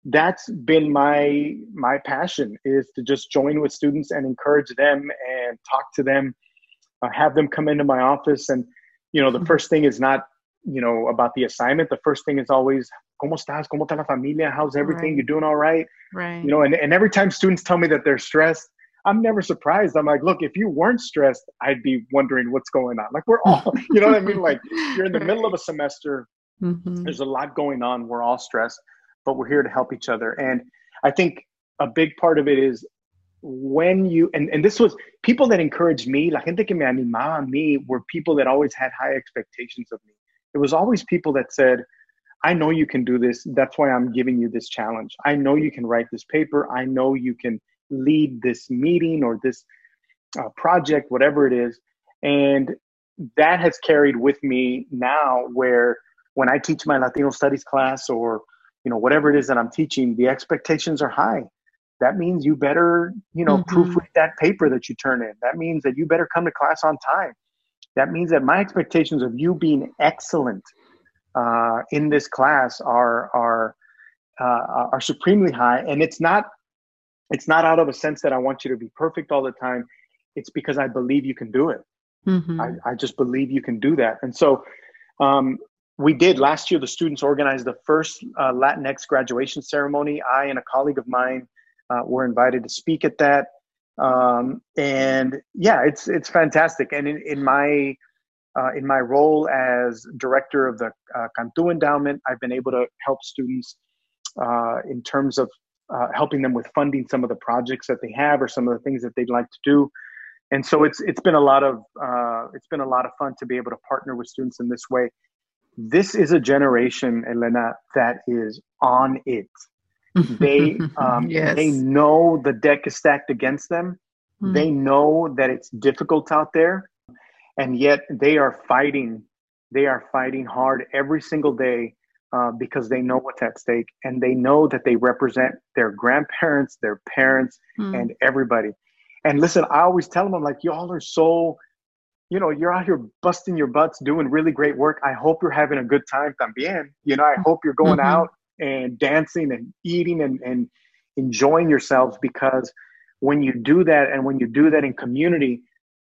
that's been my my passion is to just join with students and encourage them and talk to them, uh, have them come into my office and you know the mm-hmm. first thing is not you know about the assignment the first thing is always cómo estás cómo está la familia how's everything right. you doing all right right you know and, and every time students tell me that they're stressed I'm never surprised. I'm like, look, if you weren't stressed, I'd be wondering what's going on. Like we're all, you know what I mean? Like you're in the middle of a semester. Mm-hmm. There's a lot going on. We're all stressed, but we're here to help each other. And I think a big part of it is when you and, and this was people that encouraged me, la gente que me animaba a mí were people that always had high expectations of me. It was always people that said, I know you can do this. That's why I'm giving you this challenge. I know you can write this paper. I know you can lead this meeting or this uh, project, whatever it is. And that has carried with me now where when I teach my Latino studies class or you know whatever it is that I'm teaching, the expectations are high. That means you better, you know, mm-hmm. proofread that paper that you turn in. That means that you better come to class on time. That means that my expectations of you being excellent uh, in this class are are uh, are supremely high, and it's not it's not out of a sense that I want you to be perfect all the time. It's because I believe you can do it. Mm-hmm. I, I, just believe you can do that. And so um, we did last year, the students organized the first uh, Latinx graduation ceremony. I and a colleague of mine uh, were invited to speak at that. Um, and yeah, it's, it's fantastic. And in, in my, uh, in my role as director of the uh, Cantu Endowment, I've been able to help students uh, in terms of uh, helping them with funding some of the projects that they have or some of the things that they'd like to do. And so it's it's been a lot of uh, it's been a lot of fun to be able to partner with students in this way. This is a generation, Elena, that is on it. They um, yes. they know the deck is stacked against them. Mm. They know that it's difficult out there, and yet they are fighting. They are fighting hard every single day uh, because they know what's at stake and they know that they represent their grandparents, their parents, mm. and everybody. And listen, I always tell them, I'm like, y'all are so, you know, you're out here busting your butts, doing really great work. I hope you're having a good time también. You know, I hope you're going mm-hmm. out and dancing and eating and, and enjoying yourselves because when you do that and when you do that in community,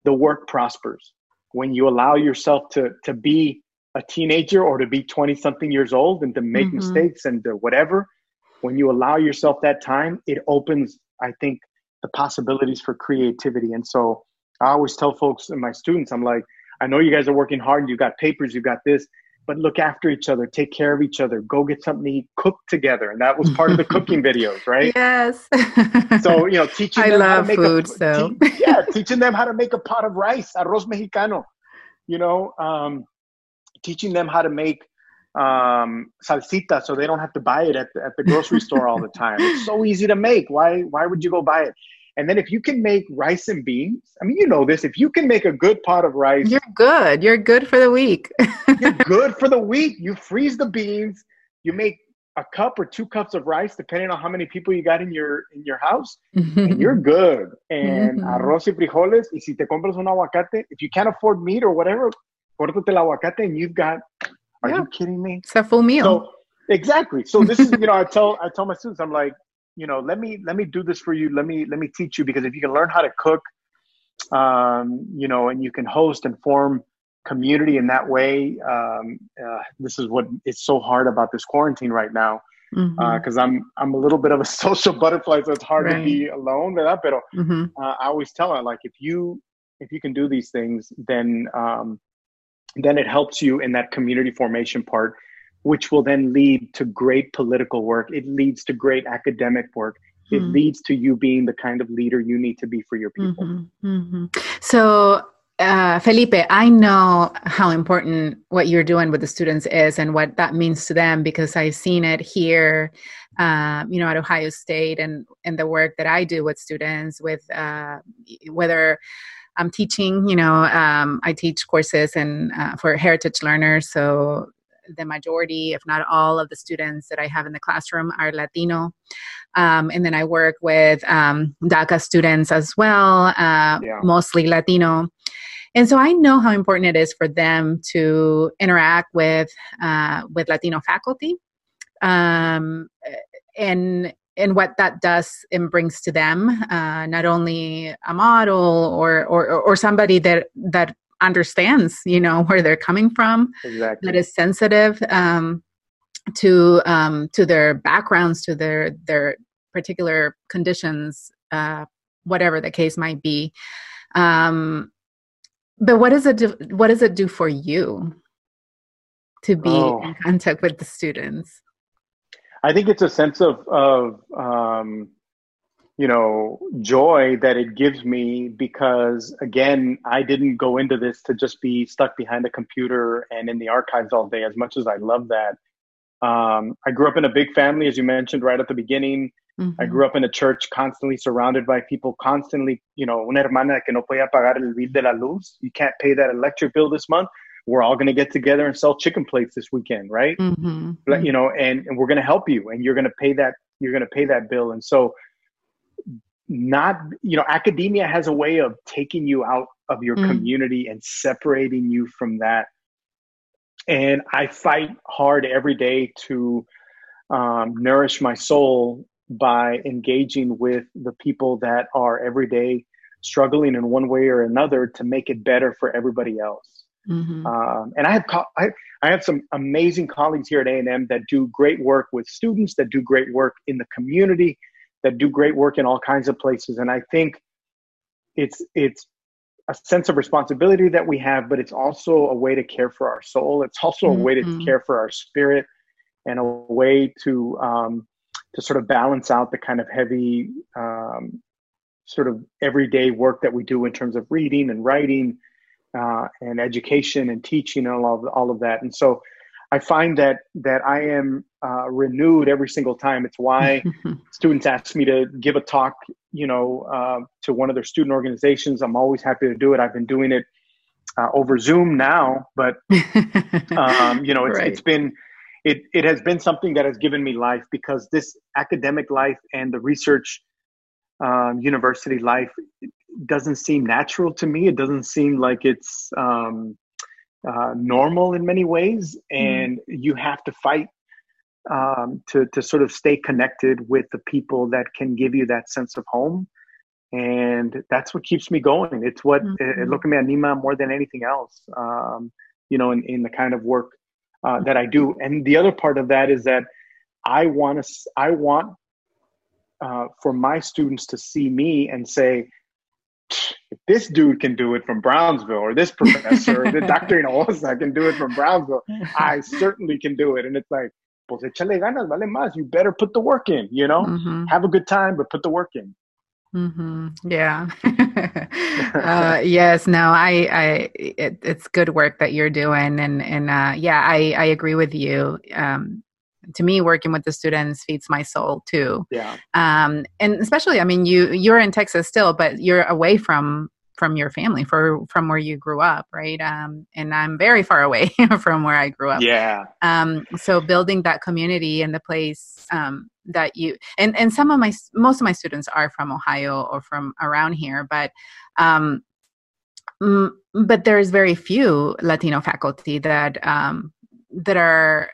the work prospers. When you allow yourself to to be a teenager or to be 20 something years old and to make mm-hmm. mistakes and whatever when you allow yourself that time it opens i think the possibilities for creativity. And so i always tell folks and my students i'm like i know you guys are working hard. And you got papers. You've got this but look after each other take care of each other go get something to eat cook together and that was part of the cooking videos right yes so you know teaching I them love how to make food a, so te- yeah teaching them how to make a pot of rice arroz mexicano you know um, teaching them how to make um, salsita so they don't have to buy it at the, at the grocery store all the time. It's so easy to make. Why why would you go buy it? And then if you can make rice and beans, I mean, you know this. If you can make a good pot of rice, you're good. You're good for the week. you're good for the week. You freeze the beans. You make a cup or two cups of rice, depending on how many people you got in your in your house, and you're good. And mm-hmm. arroz y frijoles. Y si te compras un aguacate, if you can't afford meat or whatever, córtate el aguacate and you've got are yeah. you kidding me it's a full meal so exactly so this is you know i tell i tell my students i'm like you know let me let me do this for you let me let me teach you because if you can learn how to cook um, you know and you can host and form community in that way um, uh, this is what it's so hard about this quarantine right now because mm-hmm. uh, I'm I'm a little bit of a social butterfly, so it's hard right. to be alone. But mm-hmm. uh, I always tell her like if you if you can do these things, then um, then it helps you in that community formation part, which will then lead to great political work. It leads to great academic work. It mm-hmm. leads to you being the kind of leader you need to be for your people. Mm-hmm. Mm-hmm. So, uh, Felipe, I know how important what you're doing with the students is and what that means to them because I've seen it here, um, you know, at Ohio State and and the work that I do with students, with uh, whether I'm teaching, you know, um, I teach courses and uh, for heritage learners. So the majority, if not all, of the students that I have in the classroom are Latino. Um, and then I work with um, DACA students as well, uh, yeah. mostly Latino. and so I know how important it is for them to interact with uh, with Latino faculty, um, and and what that does and brings to them, uh, not only a model or, or or somebody that that understands, you know, where they're coming from, exactly. that is sensitive um, to um, to their backgrounds, to their their particular conditions, uh, whatever the case might be. Um, but what does it do, what does it do for you to be oh. in contact with the students? I think it's a sense of of um, you know joy that it gives me because again I didn't go into this to just be stuck behind a computer and in the archives all day. As much as I love that, um, I grew up in a big family, as you mentioned right at the beginning. Mm-hmm. I grew up in a church constantly surrounded by people, constantly, you know, una hermana que no podía pagar el bill de la luz. You can't pay that electric bill this month. We're all going to get together and sell chicken plates this weekend, right? Mm-hmm. You know, and, and we're going to help you and you're going to pay that, you're going to pay that bill. And so not, you know, academia has a way of taking you out of your mm-hmm. community and separating you from that. And I fight hard every day to um, nourish my soul by engaging with the people that are every day struggling in one way or another to make it better for everybody else. Mm-hmm. Um, and I have co- I, I have some amazing colleagues here at A&M that do great work with students, that do great work in the community, that do great work in all kinds of places. And I think it's it's a sense of responsibility that we have, but it's also a way to care for our soul. It's also mm-hmm. a way to mm-hmm. care for our spirit and a way to um, to sort of balance out the kind of heavy um, sort of everyday work that we do in terms of reading and writing uh, and education and teaching and all of, all of that. And so I find that that I am uh, renewed every single time. It's why students ask me to give a talk, you know, uh, to one of their student organizations. I'm always happy to do it. I've been doing it uh, over Zoom now, but um, you know, it's, right. it's been it, it has been something that has given me life because this academic life and the research um, university life doesn't seem natural to me. It doesn't seem like it's um, uh, normal in many ways, mm-hmm. and mm. you have to fight um, to to sort of stay connected with the people that can give you that sense of home, and that's what keeps me going. It's what mm-hmm. it, look at me anima more than anything else. Um, you know, in, in the kind of work uh, that I do. And the other part of that is that I want to, I want uh, for my students to see me and say, if this dude can do it from Brownsville, or this professor, or the Dr. Hinojosa can do it from Brownsville, I certainly can do it. And it's like, pues échale ganas, vale más. You better put the work in, you know? Mm-hmm. Have a good time, but put the work in. Mm-hmm. Yeah. uh, yes. No. I. I. It, it's good work that you're doing, and and uh, yeah, I I agree with you. Um, to me, working with the students feeds my soul too. Yeah. Um, and especially, I mean, you you're in Texas still, but you're away from from your family for from where you grew up right um, and i'm very far away from where i grew up yeah um, so building that community and the place um, that you and and some of my most of my students are from ohio or from around here but um but there's very few latino faculty that um that are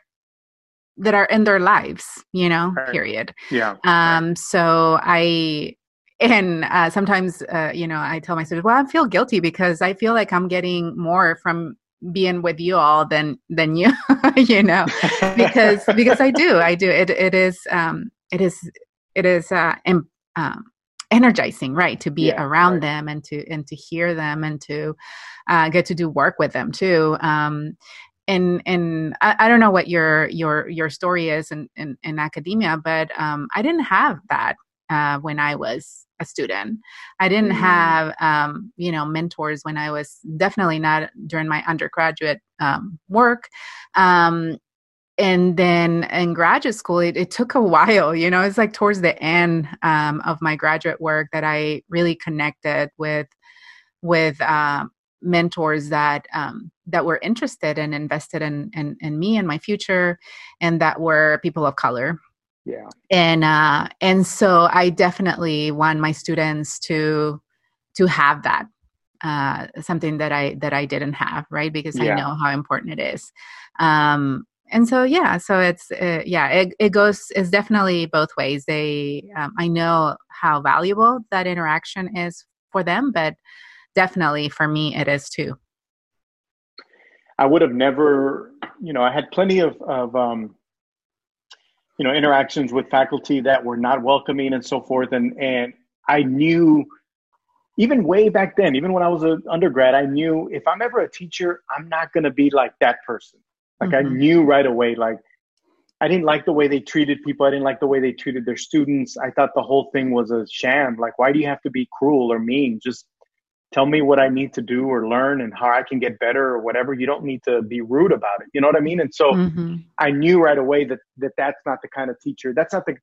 that are in their lives you know right. period. Yeah. Um so i and uh, sometimes uh, you know i tell my students well i feel guilty because i feel like i'm getting more from being with you all than than you you know because because i do i do. It it is um it is it is uh em, um energizing right to be yeah, around right. them and to and to hear them and to uh, get to do work with them too. Um and and I, I, don't know what your your your story is in in, in academia but um i didn't have that uh, when i was a student. I didn't mm-hmm. have, um, you know, mentors when I was definitely not during my undergraduate um, work. Um, and then in graduate school, it, it, took a while, you know, it's like towards the end um, of my graduate work that I really connected with, with, uh, mentors that um, that were interested and invested in, in, in me and my future and that were people of color yeah and uh and so i definitely want my students to to have that uh, something that I that I didn't have, right? Because yeah. I know how important it is. Um, and so yeah, so it's uh, yeah, it, it goes it's definitely both ways. They um, I know how valuable that interaction is for them, but definitely for me it is too. I would have never, you know, I had plenty of of um, you know interactions with faculty that were not welcoming and so forth, and and I knew even way back then, even when I was an undergrad, I knew if I'm ever a teacher, I'm not going to be like that person. Like mm-hmm. I knew right away, like I didn't like the way they treated people. I didn't like the way they treated their students. I thought the whole thing was a sham. Like, why do you have to be cruel or mean? Just tell me what I need to do or learn and how I can get better or whatever. You don't need to be rude about it. You know what I mean? And so mm-hmm. I knew right away that, that that's not the kind of teacher. That's not the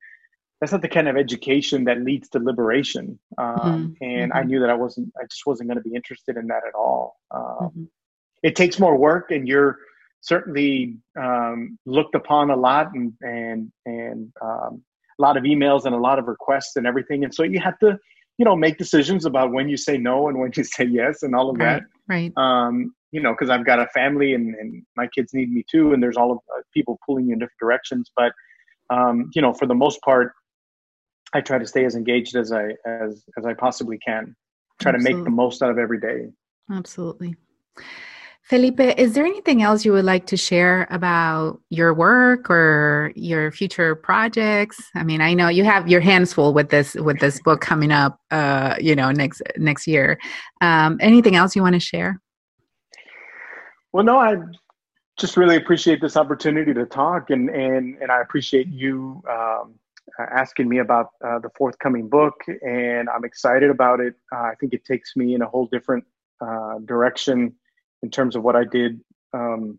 that's not the kind of education that leads to liberation. Um, mm-hmm. And mm-hmm. I knew that I wasn't. I just wasn't going to be interested in that at all. Um, mm-hmm. It takes more work, and you're certainly um, looked upon a lot, and and and um, a lot of emails and a lot of requests and everything. And so you have to, you know, make decisions about when you say no and when you say yes, and all of right, that. Right. Um, you know, because I've got a family, and, and my kids need me too, and there's all of uh, people pulling you in different directions, but. Um, you know, for the most part, I try to stay as engaged as I as as I possibly can. Try Absolutely. to make the most out of every day. Absolutely. Felipe, is there anything else you would like to share about your work or your future projects? I mean, I know you have your hands full with this with this book coming up, uh, you know, next next year. Um, anything else you want to share? Well, no, I just really appreciate this opportunity to talk, and and and I appreciate you um, asking me about uh, the forthcoming book, and I'm excited about it. Uh, I think it takes me in a whole different uh, direction in terms of what I did, um,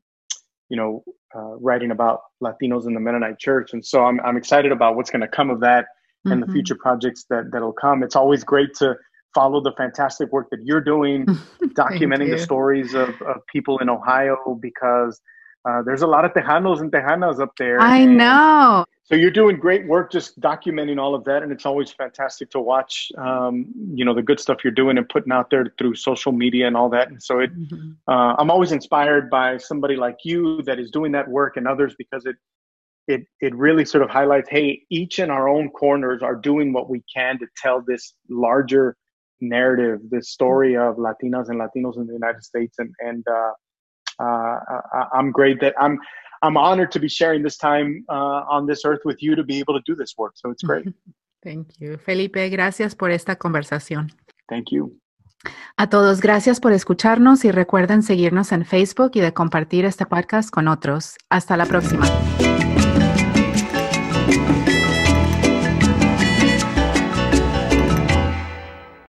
you know, uh, writing about Latinos in the Mennonite Church, and so I'm I'm excited about what's going to come of that mm-hmm. and the mm-hmm. future projects that that'll come. It's always great to follow the fantastic work that you're doing, documenting you. the stories of, of people in Ohio because uh, there's a lot of Tejanos and Tejanas up there. I know. So you're doing great work just documenting all of that, and it's always fantastic to watch. Um, you know the good stuff you're doing and putting out there through social media and all that. And so it, mm-hmm. uh, I'm always inspired by somebody like you that is doing that work and others because it, it, it really sort of highlights, hey, each in our own corners are doing what we can to tell this larger narrative, this story of Latinas and Latinos in the United States, and and uh, uh, I'm great that I'm I'm honored to be sharing this time uh, on this earth with you to be able to do this work. So it's great. Thank you, Felipe. Gracias por esta conversación. Thank you. A todos, gracias por escucharnos y recuerden seguirnos en Facebook y de compartir este podcast con otros. Hasta la próxima.